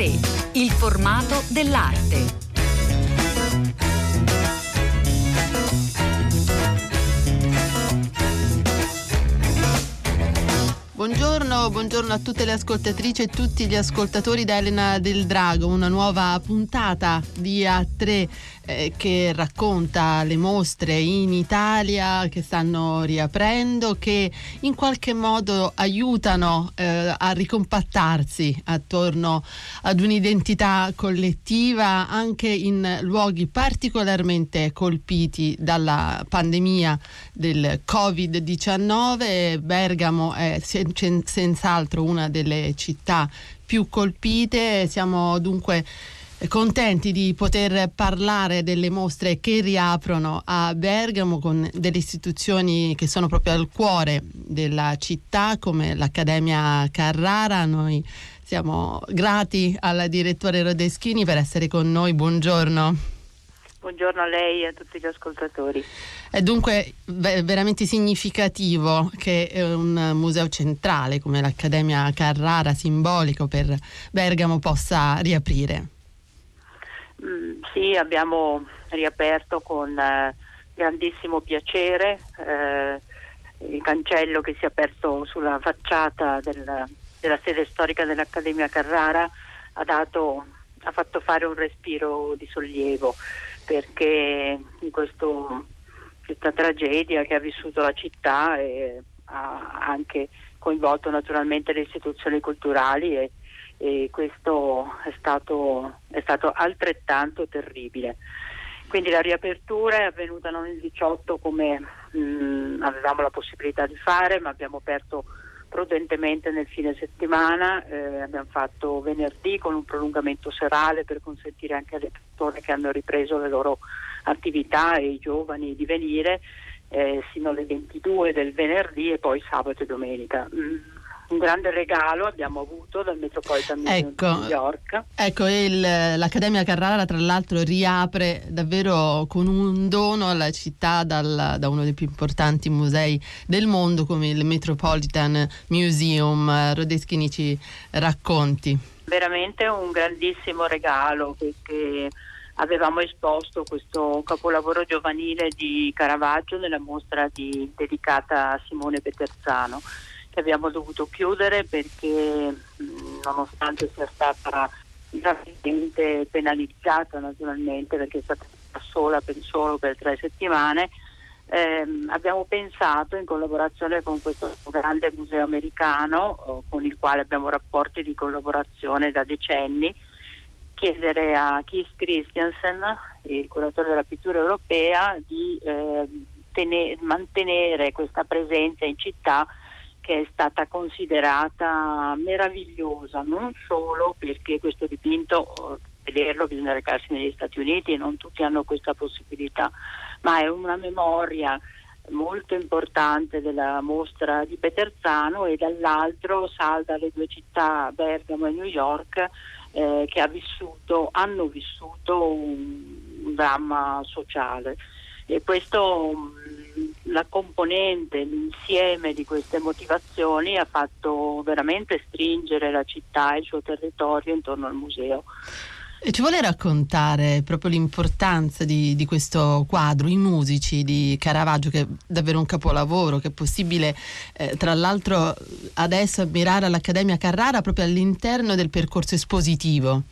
A3, il formato dell'arte. Buongiorno, buongiorno, a tutte le ascoltatrici e tutti gli ascoltatori da Elena del Drago, una nuova puntata di A3 eh, che racconta le mostre in Italia che stanno riaprendo, che in qualche modo aiutano eh, a ricompattarsi attorno ad un'identità collettiva anche in luoghi particolarmente colpiti dalla pandemia del Covid-19. Bergamo è senz'altro una delle città più colpite, siamo dunque contenti di poter parlare delle mostre che riaprono a Bergamo con delle istituzioni che sono proprio al cuore della città come l'Accademia Carrara. Noi siamo grati al direttore Rodeschini per essere con noi. Buongiorno. Buongiorno a lei e a tutti gli ascoltatori. È dunque veramente significativo che un museo centrale come l'Accademia Carrara, simbolico per Bergamo, possa riaprire. Mm, sì, abbiamo riaperto con eh, grandissimo piacere. Eh, il cancello che si è aperto sulla facciata del, della sede storica dell'Accademia Carrara ha, dato, ha fatto fare un respiro di sollievo perché in questo, questa tragedia che ha vissuto la città e ha anche coinvolto naturalmente le istituzioni culturali e e questo è stato, è stato altrettanto terribile. Quindi la riapertura è avvenuta non il 18 come mh, avevamo la possibilità di fare, ma abbiamo aperto prudentemente nel fine settimana, eh, abbiamo fatto venerdì con un prolungamento serale per consentire anche alle persone che hanno ripreso le loro attività e i giovani di venire eh, sino alle 22 del venerdì e poi sabato e domenica. Mm un grande regalo abbiamo avuto dal Metropolitan Museum ecco, di New York. Ecco, il, l'Accademia Carrara tra l'altro riapre davvero con un dono alla città dal, da uno dei più importanti musei del mondo come il Metropolitan Museum. Rodeschini ci racconti. Veramente un grandissimo regalo perché avevamo esposto questo capolavoro giovanile di Caravaggio nella mostra di, dedicata a Simone Peterzano che abbiamo dovuto chiudere perché nonostante sia stata gravemente penalizzata naturalmente perché è stata sola per, solo per tre settimane, ehm, abbiamo pensato in collaborazione con questo grande museo americano con il quale abbiamo rapporti di collaborazione da decenni, chiedere a Keith Christiansen, il curatore della pittura europea, di eh, tenere, mantenere questa presenza in città che è stata considerata meravigliosa, non solo perché questo dipinto, vederlo bisogna recarsi negli Stati Uniti e non tutti hanno questa possibilità, ma è una memoria molto importante della mostra di Peterzano e dall'altro salda le due città, Bergamo e New York, eh, che ha vissuto, hanno vissuto un, un dramma sociale. E questo la componente, l'insieme di queste motivazioni ha fatto veramente stringere la città e il suo territorio intorno al museo. E ci vuole raccontare proprio l'importanza di, di, questo quadro, i musici di Caravaggio, che è davvero un capolavoro, che è possibile eh, tra l'altro adesso ammirare all'Accademia Carrara proprio all'interno del percorso espositivo.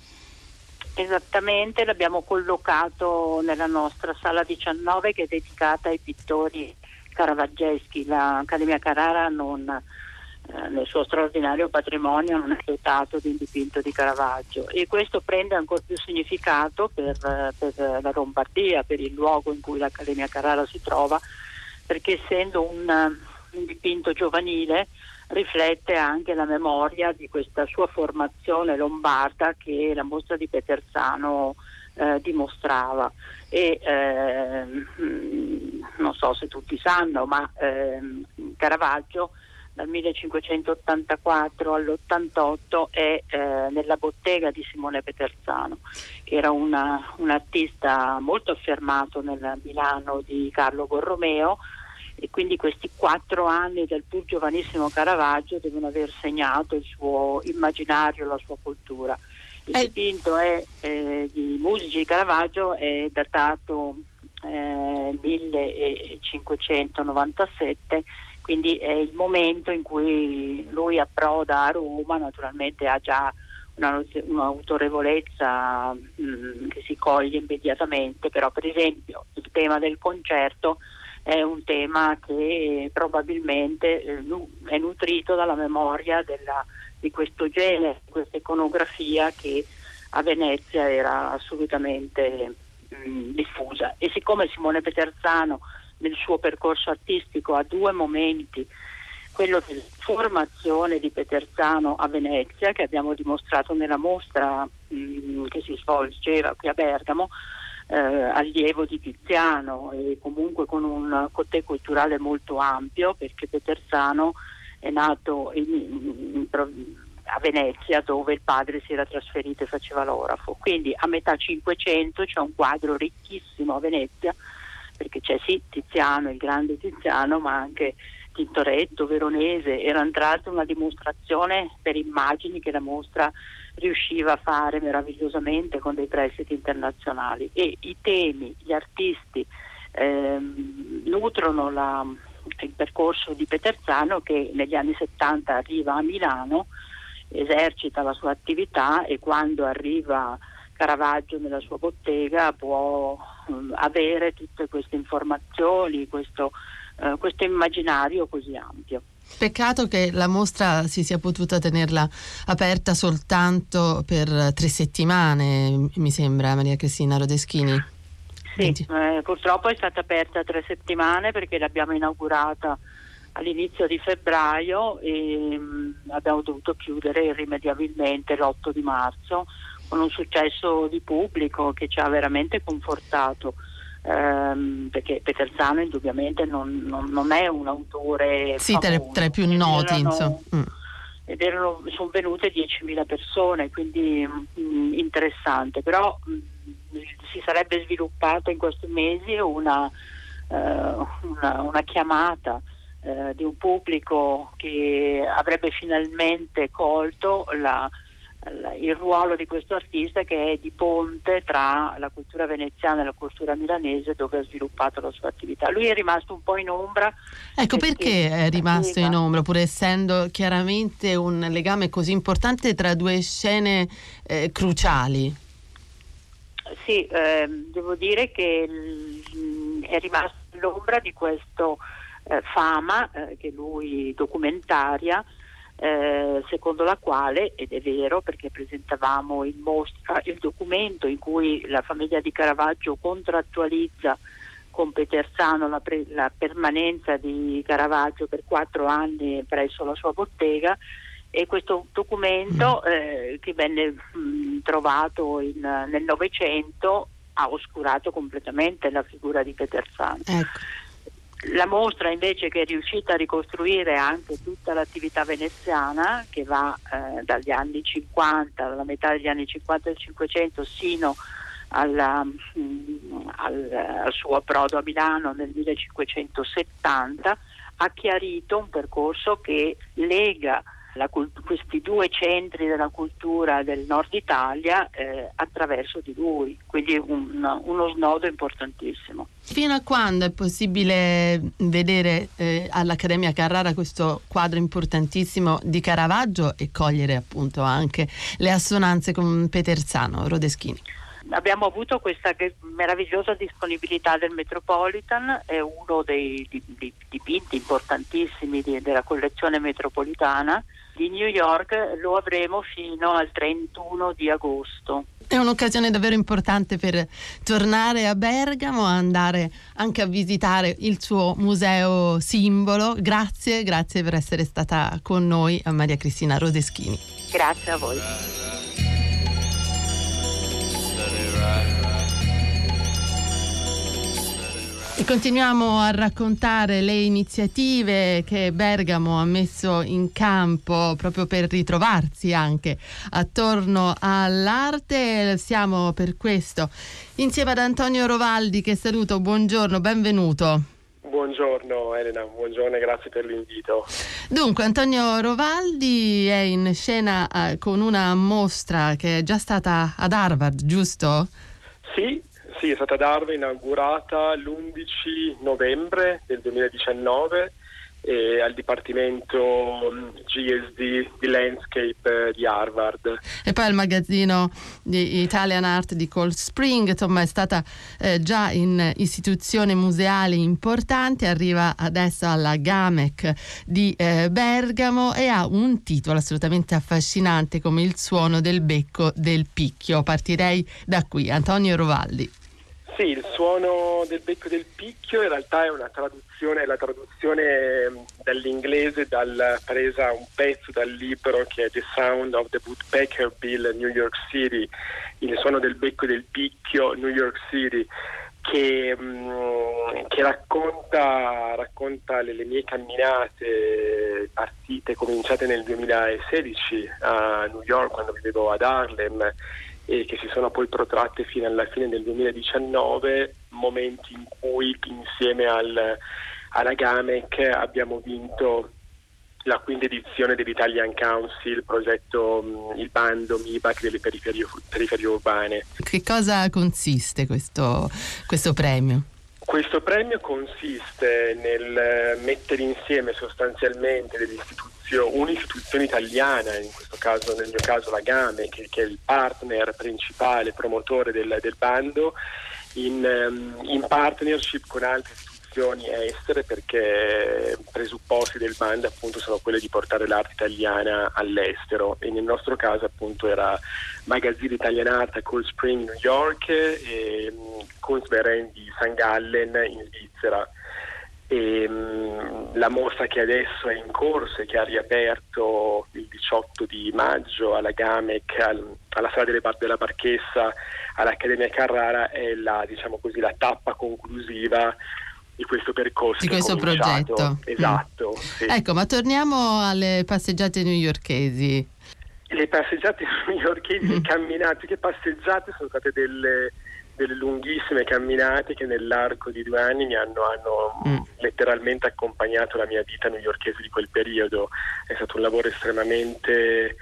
Esattamente, l'abbiamo collocato nella nostra sala 19 che è dedicata ai pittori caravaggeschi. L'Accademia Carrara non, eh, nel suo straordinario patrimonio non è dotato di un dipinto di Caravaggio e questo prende ancora più significato per, per la Lombardia, per il luogo in cui l'Accademia Carrara si trova, perché essendo un, un dipinto giovanile riflette anche la memoria di questa sua formazione lombarda che la mostra di Peterzano eh, dimostrava e eh, non so se tutti sanno ma eh, Caravaggio dal 1584 all'88 è eh, nella bottega di Simone Peterzano che era una, un artista molto affermato nel Milano di Carlo Borromeo e quindi questi quattro anni del pur giovanissimo Caravaggio devono aver segnato il suo immaginario, la sua cultura. Il eh. dipinto è, eh, di Musici di Caravaggio è datato eh, 1597, quindi è il momento in cui lui approda a Roma, naturalmente ha già una, un'autorevolezza mh, mm, che si coglie immediatamente, però per esempio il tema del concerto è un tema che probabilmente eh, è nutrito dalla memoria della, di questo genere, di questa iconografia che a Venezia era assolutamente mh, mm, diffusa. E siccome Simone Peterzano nel suo percorso artistico ha due momenti quello della formazione di Peterzano a Venezia, che abbiamo dimostrato nella mostra mh, mm, che si svolgeva qui a Bergamo, eh, allievo di Tiziano e comunque con un cotè culturale molto ampio, perché Peterzano è nato in, in, in, a Venezia dove il padre si era trasferito e faceva l'orafo. Quindi a metà Cinquecento c'è un quadro ricchissimo a Venezia, perché c'è sì Tiziano, il grande Tiziano, ma anche Tintoretto, Veronese, era entrata una dimostrazione per immagini che la mostra riusciva a fare meravigliosamente con dei prestiti internazionali e i temi, gli artisti ehm, nutrono la, il percorso di Peterzano che negli anni 70 arriva a Milano, esercita la sua attività e quando arriva Caravaggio nella sua bottega può um, avere tutte queste informazioni, questo eh, questo immaginario così ampio. Peccato che la mostra si sia potuta tenerla aperta soltanto per tre settimane, mi sembra, Maria Cristina Rodeschini. Sì, eh, purtroppo è stata aperta tre settimane perché l'abbiamo inaugurata all'inizio di febbraio e mh, mm, abbiamo dovuto chiudere irrimediabilmente l'8 di marzo con un successo di pubblico che ci ha veramente confortato ehm, perché Peterzano indubbiamente non, non, non, è un autore sì, tra, tra, i più noti erano, insomma. Mm. ed erano, sono venute 10.000 persone quindi mh, mm, interessante però mh, mm, si sarebbe sviluppato in questi mesi una, uh, una, una chiamata uh, di un pubblico che avrebbe finalmente colto la, il ruolo di questo artista che è di ponte tra la cultura veneziana e la cultura milanese dove ha sviluppato la sua attività. Lui è rimasto un po' in ombra. Ecco perché, è rimasto in ombra, pur essendo chiaramente un legame così importante tra due scene eh, cruciali. Sì, eh, devo dire che l- è rimasto l'ombra di questa eh, fama eh, che lui documentaria eh, secondo la quale, ed è vero perché presentavamo in mostra il documento in cui la famiglia di Caravaggio contrattualizza con Petersano la, pre- la permanenza di Caravaggio per quattro anni presso la sua bottega e questo documento mm. eh, che venne mh, trovato in, nel Novecento ha oscurato completamente la figura di Petersano. Ecco. La mostra invece che è riuscita a ricostruire anche tutta l'attività veneziana che va eh, dagli anni 50, dalla metà degli anni 50 del 500 sino alla, mh, mm, al, al, suo approdo a Milano nel 1570, ha chiarito un percorso che lega cult- questi due centri della cultura del nord Italia eh, attraverso di lui, quindi un, uno snodo importantissimo. Fino a quando è possibile vedere eh, all'Accademia Carrara questo quadro importantissimo di Caravaggio e cogliere appunto anche le assonanze con Petersano, Rodeschini? abbiamo avuto questa meravigliosa disponibilità del Metropolitan, è uno dei dipinti importantissimi della collezione metropolitana di New York, lo avremo fino al 31 di agosto. È un'occasione davvero importante per tornare a Bergamo, andare anche a visitare il suo museo simbolo. Grazie, grazie per essere stata con noi a Maria Cristina Rodeschini. Grazie a voi. E continuiamo a raccontare le iniziative che Bergamo ha messo in campo proprio per ritrovarsi anche attorno all'arte. Siamo per questo insieme ad Antonio Rovaldi che saluto, buongiorno, benvenuto. Buongiorno Elena, buongiorno e grazie per l'invito. Dunque, Antonio Rovaldi è in scena eh, con una mostra che è già stata ad Harvard, giusto? Sì, sì, è stata ad Harvard inaugurata l'11 novembre del 2019 e al Dipartimento mm, GSD di Landscape di Harvard. E poi al magazzino di Italian Art di Cold Spring, insomma è stata eh, già in istituzioni museali importanti, arriva adesso alla GAMEC di eh, Bergamo e ha un titolo assolutamente affascinante come Il suono del becco del picchio. Partirei da qui, Antonio Rovaldi. Sì, il suono del becco del picchio in realtà è una traduzione, è la traduzione mm, dall'inglese dal, presa un pezzo dal libro che è The Sound of the Woodpecker Bill New York City, il suono del becco del picchio New York City, che, mm, che racconta, racconta le, le, mie camminate partite cominciate nel 2016 a New York quando vivevo ad Harlem e che si sono poi protratte fino alla fine del 2019, momenti in cui insieme al, alla GAMEC abbiamo vinto la quinta edizione dell'Italian Council, il progetto, mm, il bando MIBAC delle periferie, periferie urbane. Che cosa consiste questo, questo premio? Questo premio consiste nel mettere insieme sostanzialmente delle istituzioni, un'istituzione italiana, in questo caso, nel mio caso la GAME, che, che è il partner principale, promotore del, del bando, in, ehm, in partnership con altre istituzioni estere perché presupposti del band appunto sono quelli di portare l'arte italiana all'estero e nel nostro caso appunto era Magazzino Italian Art a Cold Spring New York e mm, Kunstverein di St. Gallen in Svizzera. E, um, la mostra che adesso è in corso e che ha riaperto il 18 di maggio alla GAMEC, al, alla sala delle della Barchessa, all'Accademia Carrara è la, diciamo così, la tappa conclusiva di questo percorso. Di questo progetto. Esatto. Mm. Sì. Ecco, ma torniamo alle passeggiate newyorkesi. Le passeggiate newyorkesi, mm. le camminate, che passeggiate sono state delle, delle, lunghissime camminate che nell'arco di due anni mi hanno, hanno mm. letteralmente accompagnato la mia vita newyorkese di quel periodo. È stato un lavoro estremamente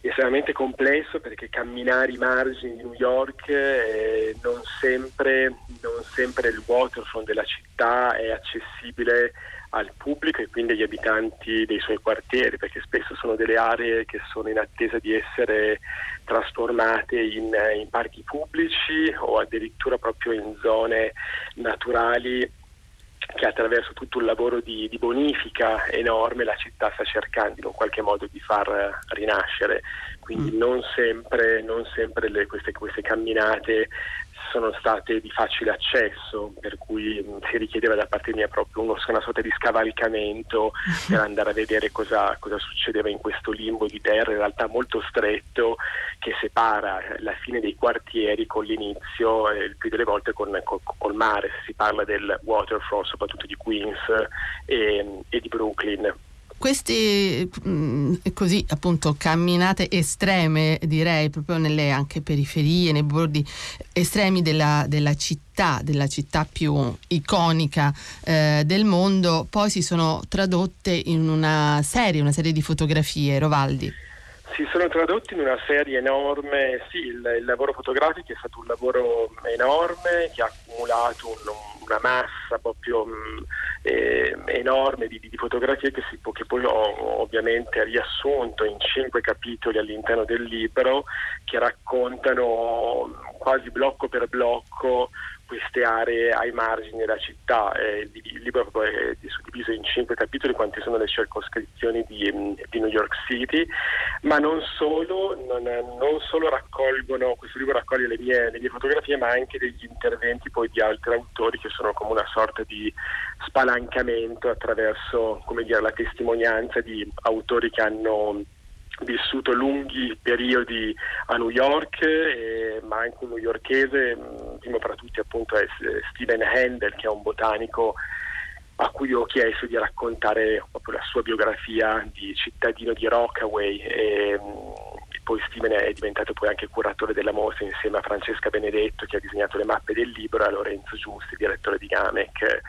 estremamente complesso perché camminare i margini di New York eh, non, sempre, non sempre il waterfront della città è accessibile al pubblico e quindi agli abitanti dei suoi quartieri, perché spesso sono delle aree che sono in attesa di essere trasformate in, in parchi pubblici o addirittura proprio in zone naturali che attraverso tutto un lavoro di, di, bonifica enorme la città sta cercando in un qualche modo di far rinascere. Quindi mm. non sempre, non sempre le, queste, queste camminate sono state di facile accesso, per cui mm, si richiedeva da parte mia proprio uno, una sorta di scavalcamento per andare a vedere cosa, cosa, succedeva in questo limbo di terra, in realtà molto stretto, che separa la fine dei quartieri con l'inizio, eh, il più delle volte con, col, col mare, si parla del waterfront, soprattutto di Queens e, e di Brooklyn queste mm, così appunto camminate estreme direi proprio nelle anche periferie nei bordi estremi della, della città della città più iconica eh, del mondo poi si sono tradotte in una serie una serie di fotografie. Rovaldi. Si sono tradotti in una serie enorme sì il, il lavoro fotografico è stato un lavoro enorme che ha accumulato un, una massa proprio mm, eh, enorme di, di, fotografie che, si, che poi ho ovviamente riassunto in cinque capitoli all'interno del libro che raccontano quasi blocco per blocco queste aree ai margini della città. Eh, il libro è suddiviso in cinque capitoli, quante sono le circoscrizioni di, mm, di New York City, ma non solo, non, non solo raccolgono, questo libro raccoglie le mie, le mie, fotografie, ma anche degli interventi poi di altri autori che sono come una sorta di spalancamento attraverso dire, la testimonianza di autori che hanno vissuto lunghi periodi a New York, eh, ma anche un newyorkese, primo tra tutti appunto è Steven Handel, che è un botanico a cui ho chiesto di raccontare proprio la sua biografia di cittadino di Rockaway. E, mm, e poi Steven è diventato poi anche curatore della mostra insieme a Francesca Benedetto che ha disegnato le mappe del libro e a Lorenzo Giusti, direttore di Gamec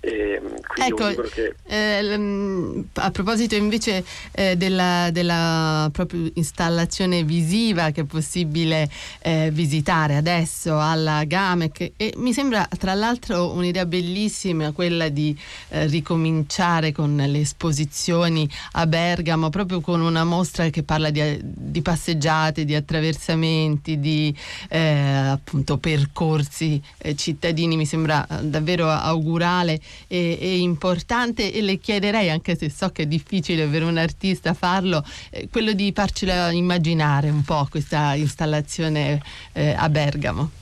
E, ecco, che... eh, a proposito invece eh, della, della installazione visiva che è possibile eh, visitare adesso alla GAMEC, e mi sembra tra l'altro un'idea bellissima quella di eh, ricominciare con le esposizioni a Bergamo, proprio con una mostra che parla di, di passeggiate, di attraversamenti, di eh, appunto percorsi eh, cittadini, mi sembra davvero augurale e, e, importante e le chiederei, anche se so che è difficile per un artista farlo, eh, quello di farcela immaginare un po' questa installazione eh, a Bergamo.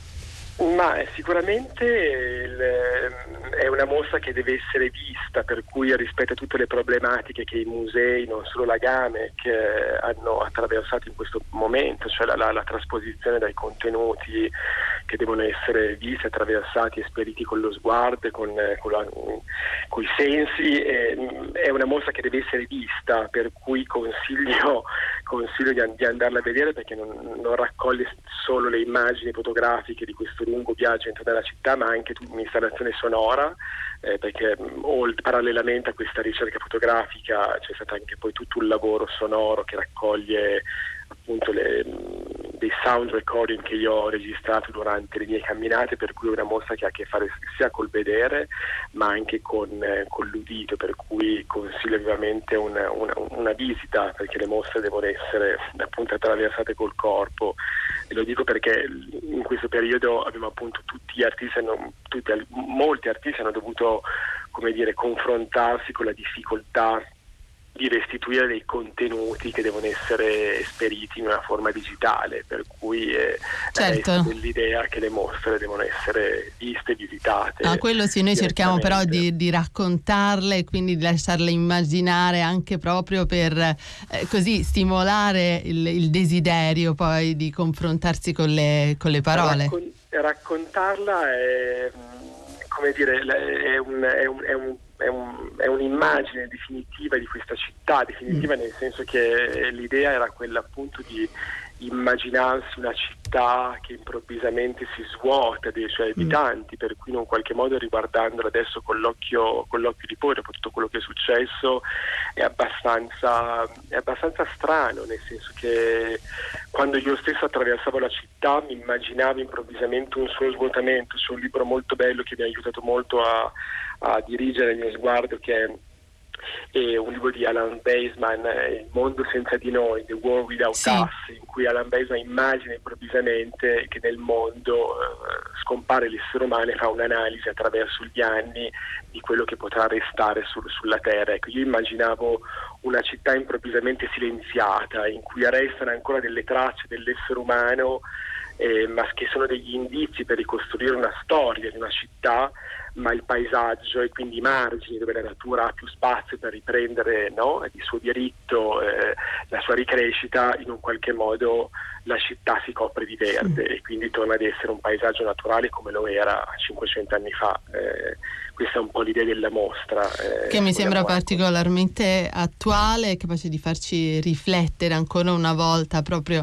Ma sicuramente il, è una mostra che deve essere vista, per cui rispetto a tutte le problematiche che i musei, non solo la GAMEC, eh, hanno attraversato in questo momento, cioè la, la, la trasposizione dai contenuti che devono essere visti, attraversati, esperiti con lo sguardo, con, con i sensi, eh, è una mostra che deve essere vista, per cui consiglio, consiglio di, di, andarla a vedere perché non, non raccoglie solo le immagini fotografiche di questo lungo viaggio dentro la città, ma anche un'installazione sonora, eh, perché mm, old, parallelamente a questa ricerca fotografica c'è stato anche poi tutto un lavoro sonoro che raccoglie appunto le, dei sound recording che io ho registrato durante le mie camminate, per cui è una mostra che ha a che fare sia col vedere ma anche con, eh, con l'udito, per cui consiglio vivamente una, una, una, visita perché le mostre devono essere appunto attraversate col corpo. E lo dico perché in questo periodo abbiamo appunto tutti gli artisti, hanno, tutti, molti artisti hanno dovuto come dire, confrontarsi con la difficoltà di restituire dei contenuti che devono essere esperiti in una forma digitale, per cui è, certo. è l'idea che le mostre devono essere viste visitate. Ah, quello sì, noi cerchiamo però di, di, raccontarle e quindi di lasciarle immaginare anche proprio per eh, così stimolare il, il, desiderio poi di confrontarsi con le, con le parole. Raccon- raccontarla è, come dire, è un, è un, è un è, un, è, un'immagine definitiva di questa città, definitiva mm. nel senso che l'idea era quella appunto di immaginarsi una città che improvvisamente si svuota dei suoi mm. abitanti, mm. per cui in un qualche modo riguardandola adesso con l'occhio, con l'occhio di poi dopo tutto quello che è successo è abbastanza, è abbastanza strano, nel senso che quando io stesso attraversavo la città mi immaginavo improvvisamente un suo svuotamento, c'è un libro molto bello che mi ha aiutato molto a a dirigere il mio sguardo che è e un libro di Alan Baseman, Il mondo senza di noi, The World Without sì. Us, in cui Alan Baseman immagina improvvisamente che nel mondo uh, scompare l'essere umano e fa un'analisi attraverso gli anni di quello che potrà restare sul, sulla Terra. Ecco, io immaginavo una città improvvisamente silenziata, in cui restano ancora delle tracce dell'essere umano, eh, ma che sono degli indizi per ricostruire una storia di una città ma il paesaggio e quindi i margini dove la natura ha più spazio per riprendere no, di suo diritto eh, la sua ricrescita, in un qualche modo la città si copre di verde e quindi torna ad essere un paesaggio naturale come lo era 500 anni fa. Eh, questa è un po' l'idea della mostra. Eh, che mi sembra particolarmente attuale, capace di farci riflettere ancora una volta proprio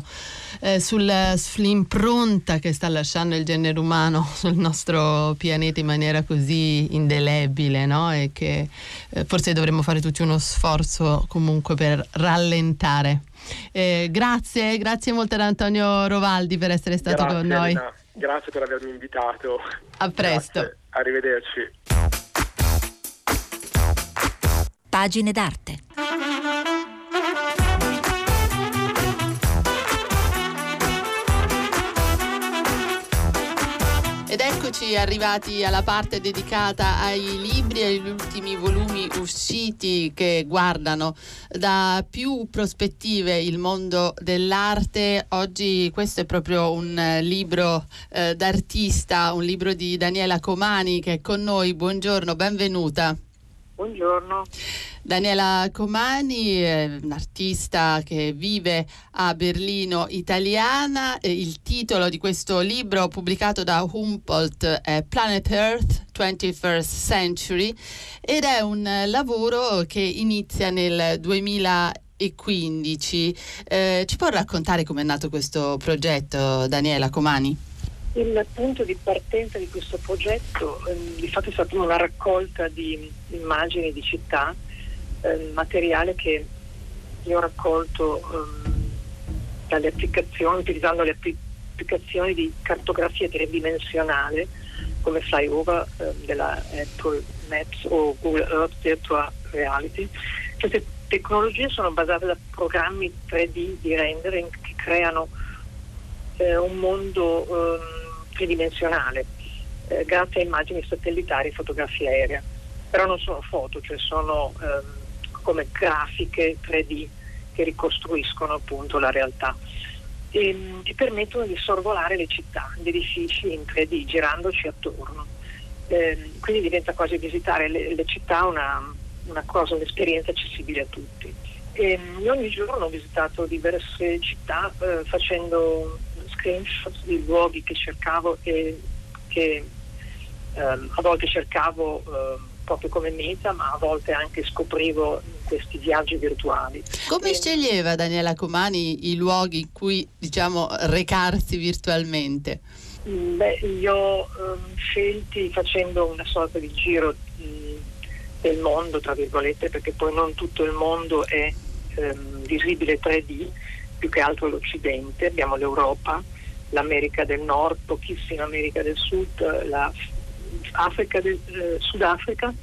eh, sul, sull'impronta che sta lasciando il genere umano sul nostro pianeta in maniera così indelebile no? e che eh, forse dovremmo fare tutti uno sforzo comunque per rallentare. Eh, grazie, grazie molto ad Antonio Rovaldi per essere stato grazie, con noi. Elena. Grazie per avermi invitato. A presto. Grazie. Arrivederci. Pagine d'arte. Ed eccoci arrivati alla parte dedicata ai libri e agli ultimi volumi usciti che guardano da più prospettive il mondo dell'arte. Oggi questo è proprio un libro eh, d'artista, un libro di Daniela Comani che è con noi. Buongiorno, benvenuta. Buongiorno. Daniela Comani è un'artista che vive a Berlino italiana. Il titolo di questo libro pubblicato da Humboldt è Planet Earth 21st Century ed è un lavoro che inizia nel 2015. Eh, ci può raccontare come è nato questo progetto, Daniela Comani? Il punto di partenza di questo progetto ehm, di fatto è stata una raccolta di immagini di città, ehm, materiale che io ho raccolto ehm, dalle applicazioni, utilizzando le applicazioni di cartografia tridimensionale come Flyover ehm, della Apple Maps o Google Earth Virtual Reality. Queste tecnologie sono basate da programmi 3D di rendering che creano eh, un mondo ehm, tridimensionale eh, grazie a immagini satellitari e fotografia aerea. Però non sono foto, cioè sono ehm, come grafiche 3D che ricostruiscono appunto la realtà e, ehm, e permettono di sorvolare le città, gli edifici in 3D girandoci attorno. Eh, quindi diventa quasi visitare le, le città una, una, cosa, un'esperienza accessibile a tutti. E, ehm, ogni giorno ho visitato diverse città eh, facendo screenshot di luoghi che cercavo e che ehm, a volte cercavo eh, proprio come meta, ma a volte anche scoprivo questi viaggi virtuali. Come e... sceglieva Daniela Comani i luoghi in cui diciamo recarsi virtualmente? Mm, beh, io ho um, scelti facendo una sorta di giro mh, mm, del mondo, tra virgolette, perché poi non tutto il mondo è um, visibile 3D, più che altro l'Occidente, abbiamo l'Europa, l'America del Nord, pochissima America del Sud, del, eh, Sudafrica,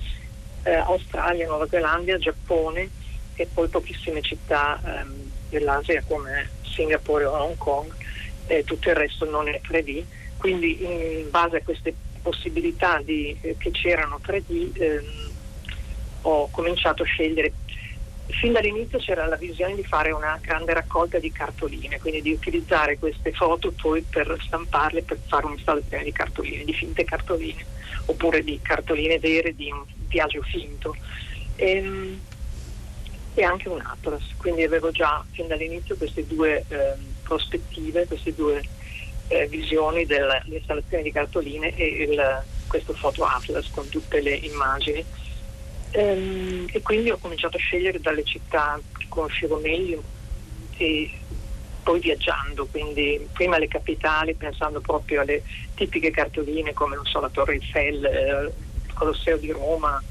eh, Australia, Nuova Zelanda, Giappone e poi pochissime città ehm, dell'Asia come Singapore o Hong Kong, e tutto il resto non è 3D. Quindi in base a queste possibilità di, eh, che c'erano 3D ehm, ho cominciato a scegliere Fin dall'inizio c'era la visione di fare una grande raccolta di cartoline, quindi di utilizzare queste foto poi per stamparle, per fare un'installazione di cartoline, di finte cartoline, oppure di cartoline vere di un viaggio finto. E, ehm, e anche un atlas, quindi avevo già fin dall'inizio queste due eh, prospettive, queste due eh, visioni dell'installazione di cartoline e il, questo foto atlas con tutte le immagini Ehm, e quindi ho cominciato a scegliere dalle città che conoscevo meglio e poi viaggiando, quindi prima le capitali pensando proprio alle tipiche cartoline come so, la Torre Eiffel, eh, il Colosseo di Roma,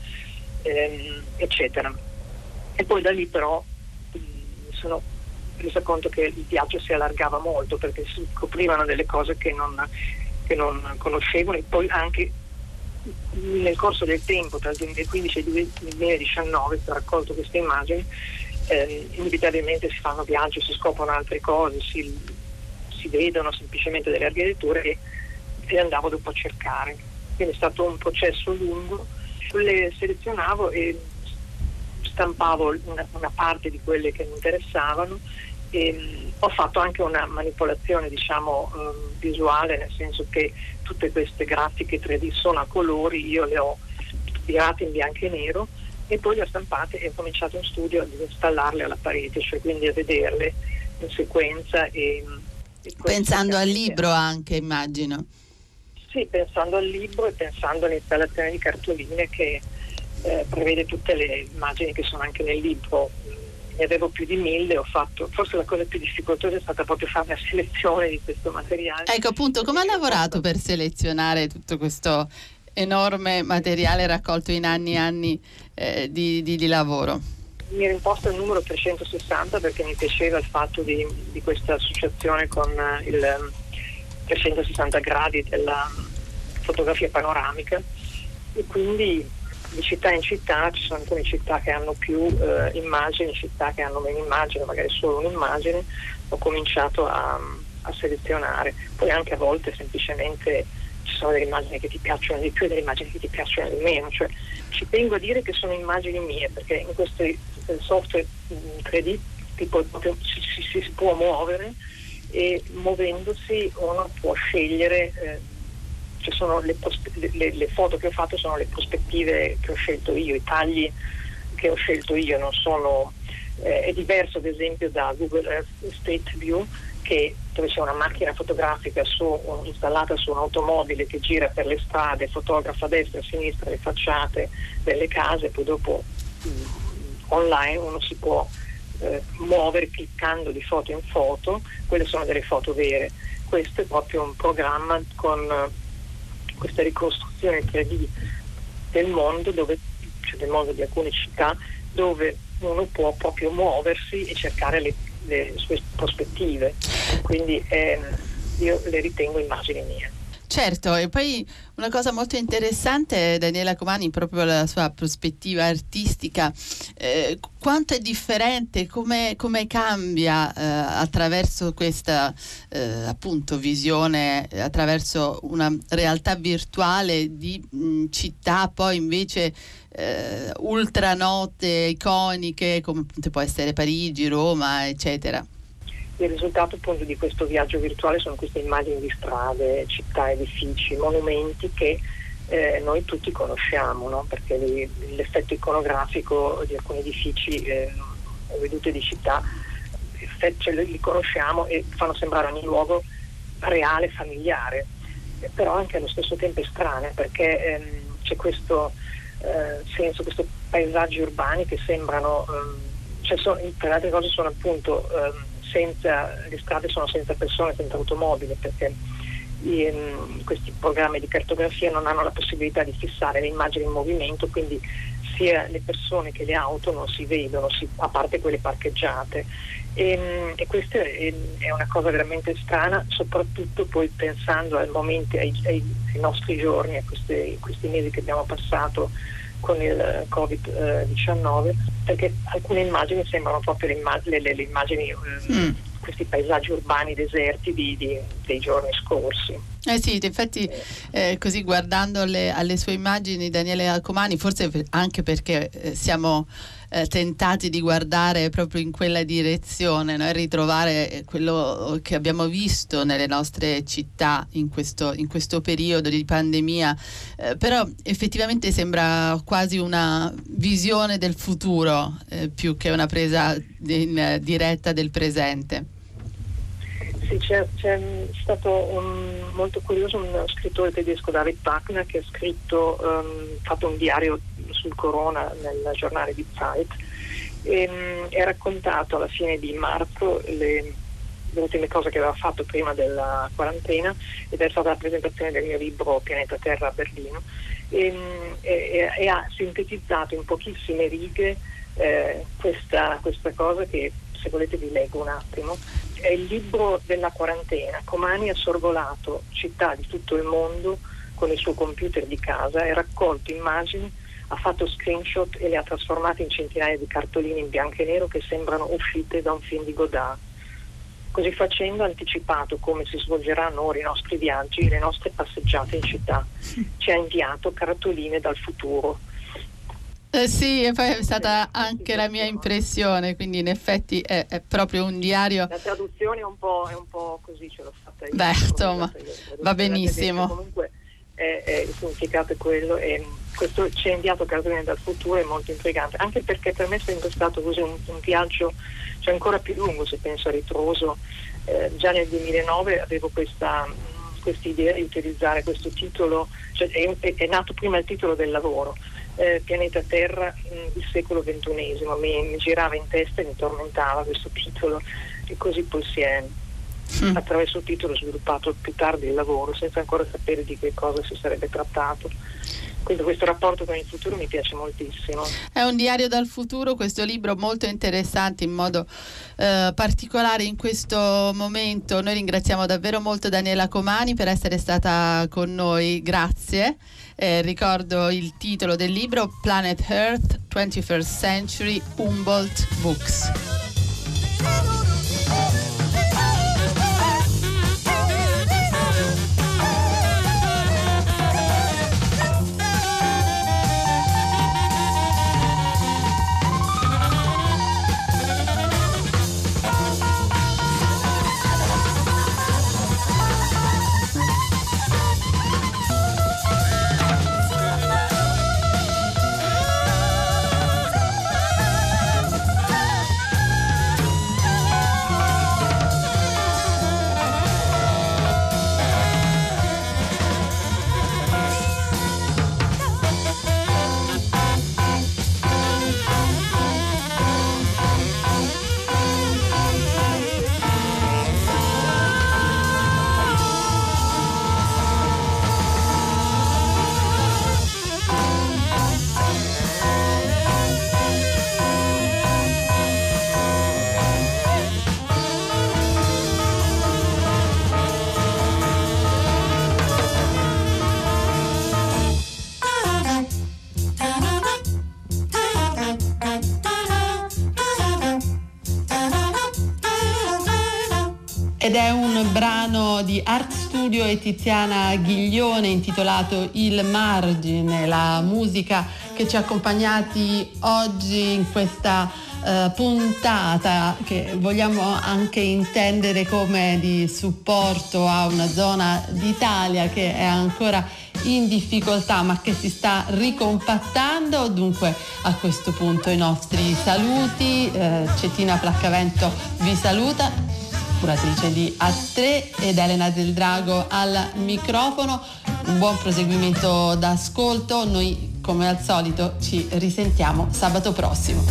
ehm, eccetera. E poi da lì però mh, mi sono resa conto che il viaggio si allargava molto perché si scoprivano delle cose che non, che non conoscevo e poi anche nel corso del tempo, tra il 2015 e il 2019, che ho raccolto queste immagini, eh, inevitabilmente si fanno viaggi, si scoprono altre cose, si, si vedono semplicemente delle architetture e le andavo dopo a cercare. Quindi è stato un processo lungo, le selezionavo e stampavo una, una parte di quelle che mi interessavano e, mh, ho fatto anche una manipolazione diciamo, eh, visuale, nel senso che tutte queste grafiche 3D sono a colori, io le ho tirate in bianco e nero e poi le ho stampate e ho cominciato in studio ad installarle alla parete, cioè quindi a vederle in sequenza. E, e pensando al libro anche, immagino. Sì, pensando al libro e pensando all'installazione di cartoline che eh, prevede tutte le immagini che sono anche nel libro ne avevo più di mille, ho fatto, forse la cosa più difficoltosa è stata proprio fare la selezione di questo materiale. Ecco appunto, come ha lavorato per selezionare tutto questo enorme materiale raccolto in anni e anni eh, di, di, di, lavoro? Mi ero imposto il numero 360 perché mi piaceva il fatto di, di questa associazione con eh, il 360 um, gradi della fotografia panoramica e quindi di città in città ci sono alcune città che hanno più eh, immagini, città che hanno meno immagini, magari solo un'immagine, ho cominciato a, a, selezionare. Poi anche a volte semplicemente ci sono delle immagini che ti piacciono di più e delle immagini che ti piacciono di meno. Cioè, ci tengo a dire che sono immagini mie perché in questo eh, software 3D tipo, si, si, si, può muovere e muovendosi uno può scegliere. Eh, cioè le, le, le, foto che ho fatto sono le prospettive che ho scelto io, i tagli che ho scelto io, sono, eh, è diverso ad esempio da Google Earth State View che, dove c'è una macchina fotografica su, installata su un'automobile che gira per le strade, fotografa a destra e a sinistra le facciate delle case, poi dopo mh, mm, online uno si può eh, muovere cliccando di foto in foto, quelle sono delle foto vere. Questo è proprio un programma con questa ricostruzione 3D del mondo, dove, cioè del mondo di alcune città, dove uno può proprio muoversi e cercare le, le sue prospettive. Quindi eh, io le ritengo immagini mie. Certo, e poi una cosa molto interessante, Daniela Comani, proprio la sua prospettiva artistica, eh, quanto è differente, come, cambia eh, attraverso questa eh, appunto visione, attraverso una realtà virtuale di mh, città poi invece eh, ultranote, iconiche, come può essere Parigi, Roma, eccetera. Il risultato appunto di questo viaggio virtuale sono queste immagini di strade, città, edifici, monumenti che eh, noi tutti conosciamo, no? perché li, l'effetto iconografico di alcuni edifici eh, o vedute di città cioè, li conosciamo e fanno sembrare ogni luogo reale, familiare, però anche allo stesso tempo strane perché ehm, c'è questo eh, senso, questi paesaggi urbani che sembrano, ehm, cioè sono, per altre cose sono appunto ehm, senza, le strade sono senza persone, senza automobili, perché i, um, questi programmi di cartografia non hanno la possibilità di fissare le immagini in movimento, quindi sia le persone che le auto non si vedono, si, a parte quelle parcheggiate. E, um, e questa è, è, una cosa veramente strana, soprattutto poi pensando al momento, ai, ai, ai nostri giorni, a questi, questi mesi che abbiamo passato con il Covid-19 perché alcune immagini sembrano proprio le, immagini, le, le immagini mm. questi paesaggi urbani deserti di, di, dei giorni scorsi. Eh sì, infatti eh, così guardando le, alle sue immagini Daniele Alcomani, forse anche perché eh, siamo eh, tentati di guardare proprio in quella direzione no? ritrovare quello che abbiamo visto nelle nostre città in questo, in questo periodo di pandemia, eh, però effettivamente sembra quasi una visione del futuro eh, più che una presa in diretta del presente. Sì, c'è, c'è stato un, molto curioso un scrittore tedesco, David Wagner, che ha scritto, um, fatto un diario sul corona nel giornale di Zeit e um, ha raccontato alla fine di marzo le, le, ultime cose che aveva fatto prima della quarantena ed è stata la presentazione del mio libro Pianeta Terra a Berlino e, um, e, e ha sintetizzato in pochissime righe eh, questa, questa cosa che se volete vi leggo un attimo è il libro della quarantena. Comani ha sorvolato città di tutto il mondo con il suo computer di casa e raccolto immagini, ha fatto screenshot e le ha trasformate in centinaia di cartoline in bianco e nero che sembrano uscite da un film di Godard. Così facendo ha anticipato come si svolgeranno ora i nostri viaggi e le nostre passeggiate in città. Ci ha inviato cartoline dal futuro eh sì, e poi è stata anche la mia impressione, quindi in effetti è, è proprio un diario. La traduzione è un po', è un po così, ce l'ho fatta io. Beh, insomma, va benissimo. Comunque è, è, il significato è quello e questo ci ha inviato Cartolina dal futuro è molto intrigante, anche perché per me è sempre stato così un, un viaggio cioè ancora più lungo se penso a ritroso. Eh, già nel 2009 avevo questa idea di utilizzare questo titolo, cioè è, è nato prima il titolo del lavoro eh, pianeta Terra mh, il secolo XXI, mi, mi, girava in testa e mi tormentava questo titolo e così poi si è mm. attraverso il titolo sviluppato più tardi il lavoro senza ancora sapere di che cosa si sarebbe trattato. Quindi questo rapporto con il futuro mi piace moltissimo. È un diario dal futuro, questo libro molto interessante in modo eh, particolare in questo momento. Noi ringraziamo davvero molto Daniela Comani per essere stata con noi, grazie. Eh, ricordo il titolo del libro Planet Earth 21st Century Humboldt Books. Ed è un brano di Art Studio e Tiziana Ghiglione intitolato Il margine, la musica che ci ha accompagnati oggi in questa uh, puntata che vogliamo anche intendere come di supporto a una zona d'Italia che è ancora in difficoltà ma che si sta ricompattando. Dunque a questo punto i nostri saluti eh, Cettina Placcavento vi saluta curatrice di A3 ed Elena Del Drago al microfono. Un buon proseguimento d'ascolto, noi come al solito ci risentiamo sabato prossimo.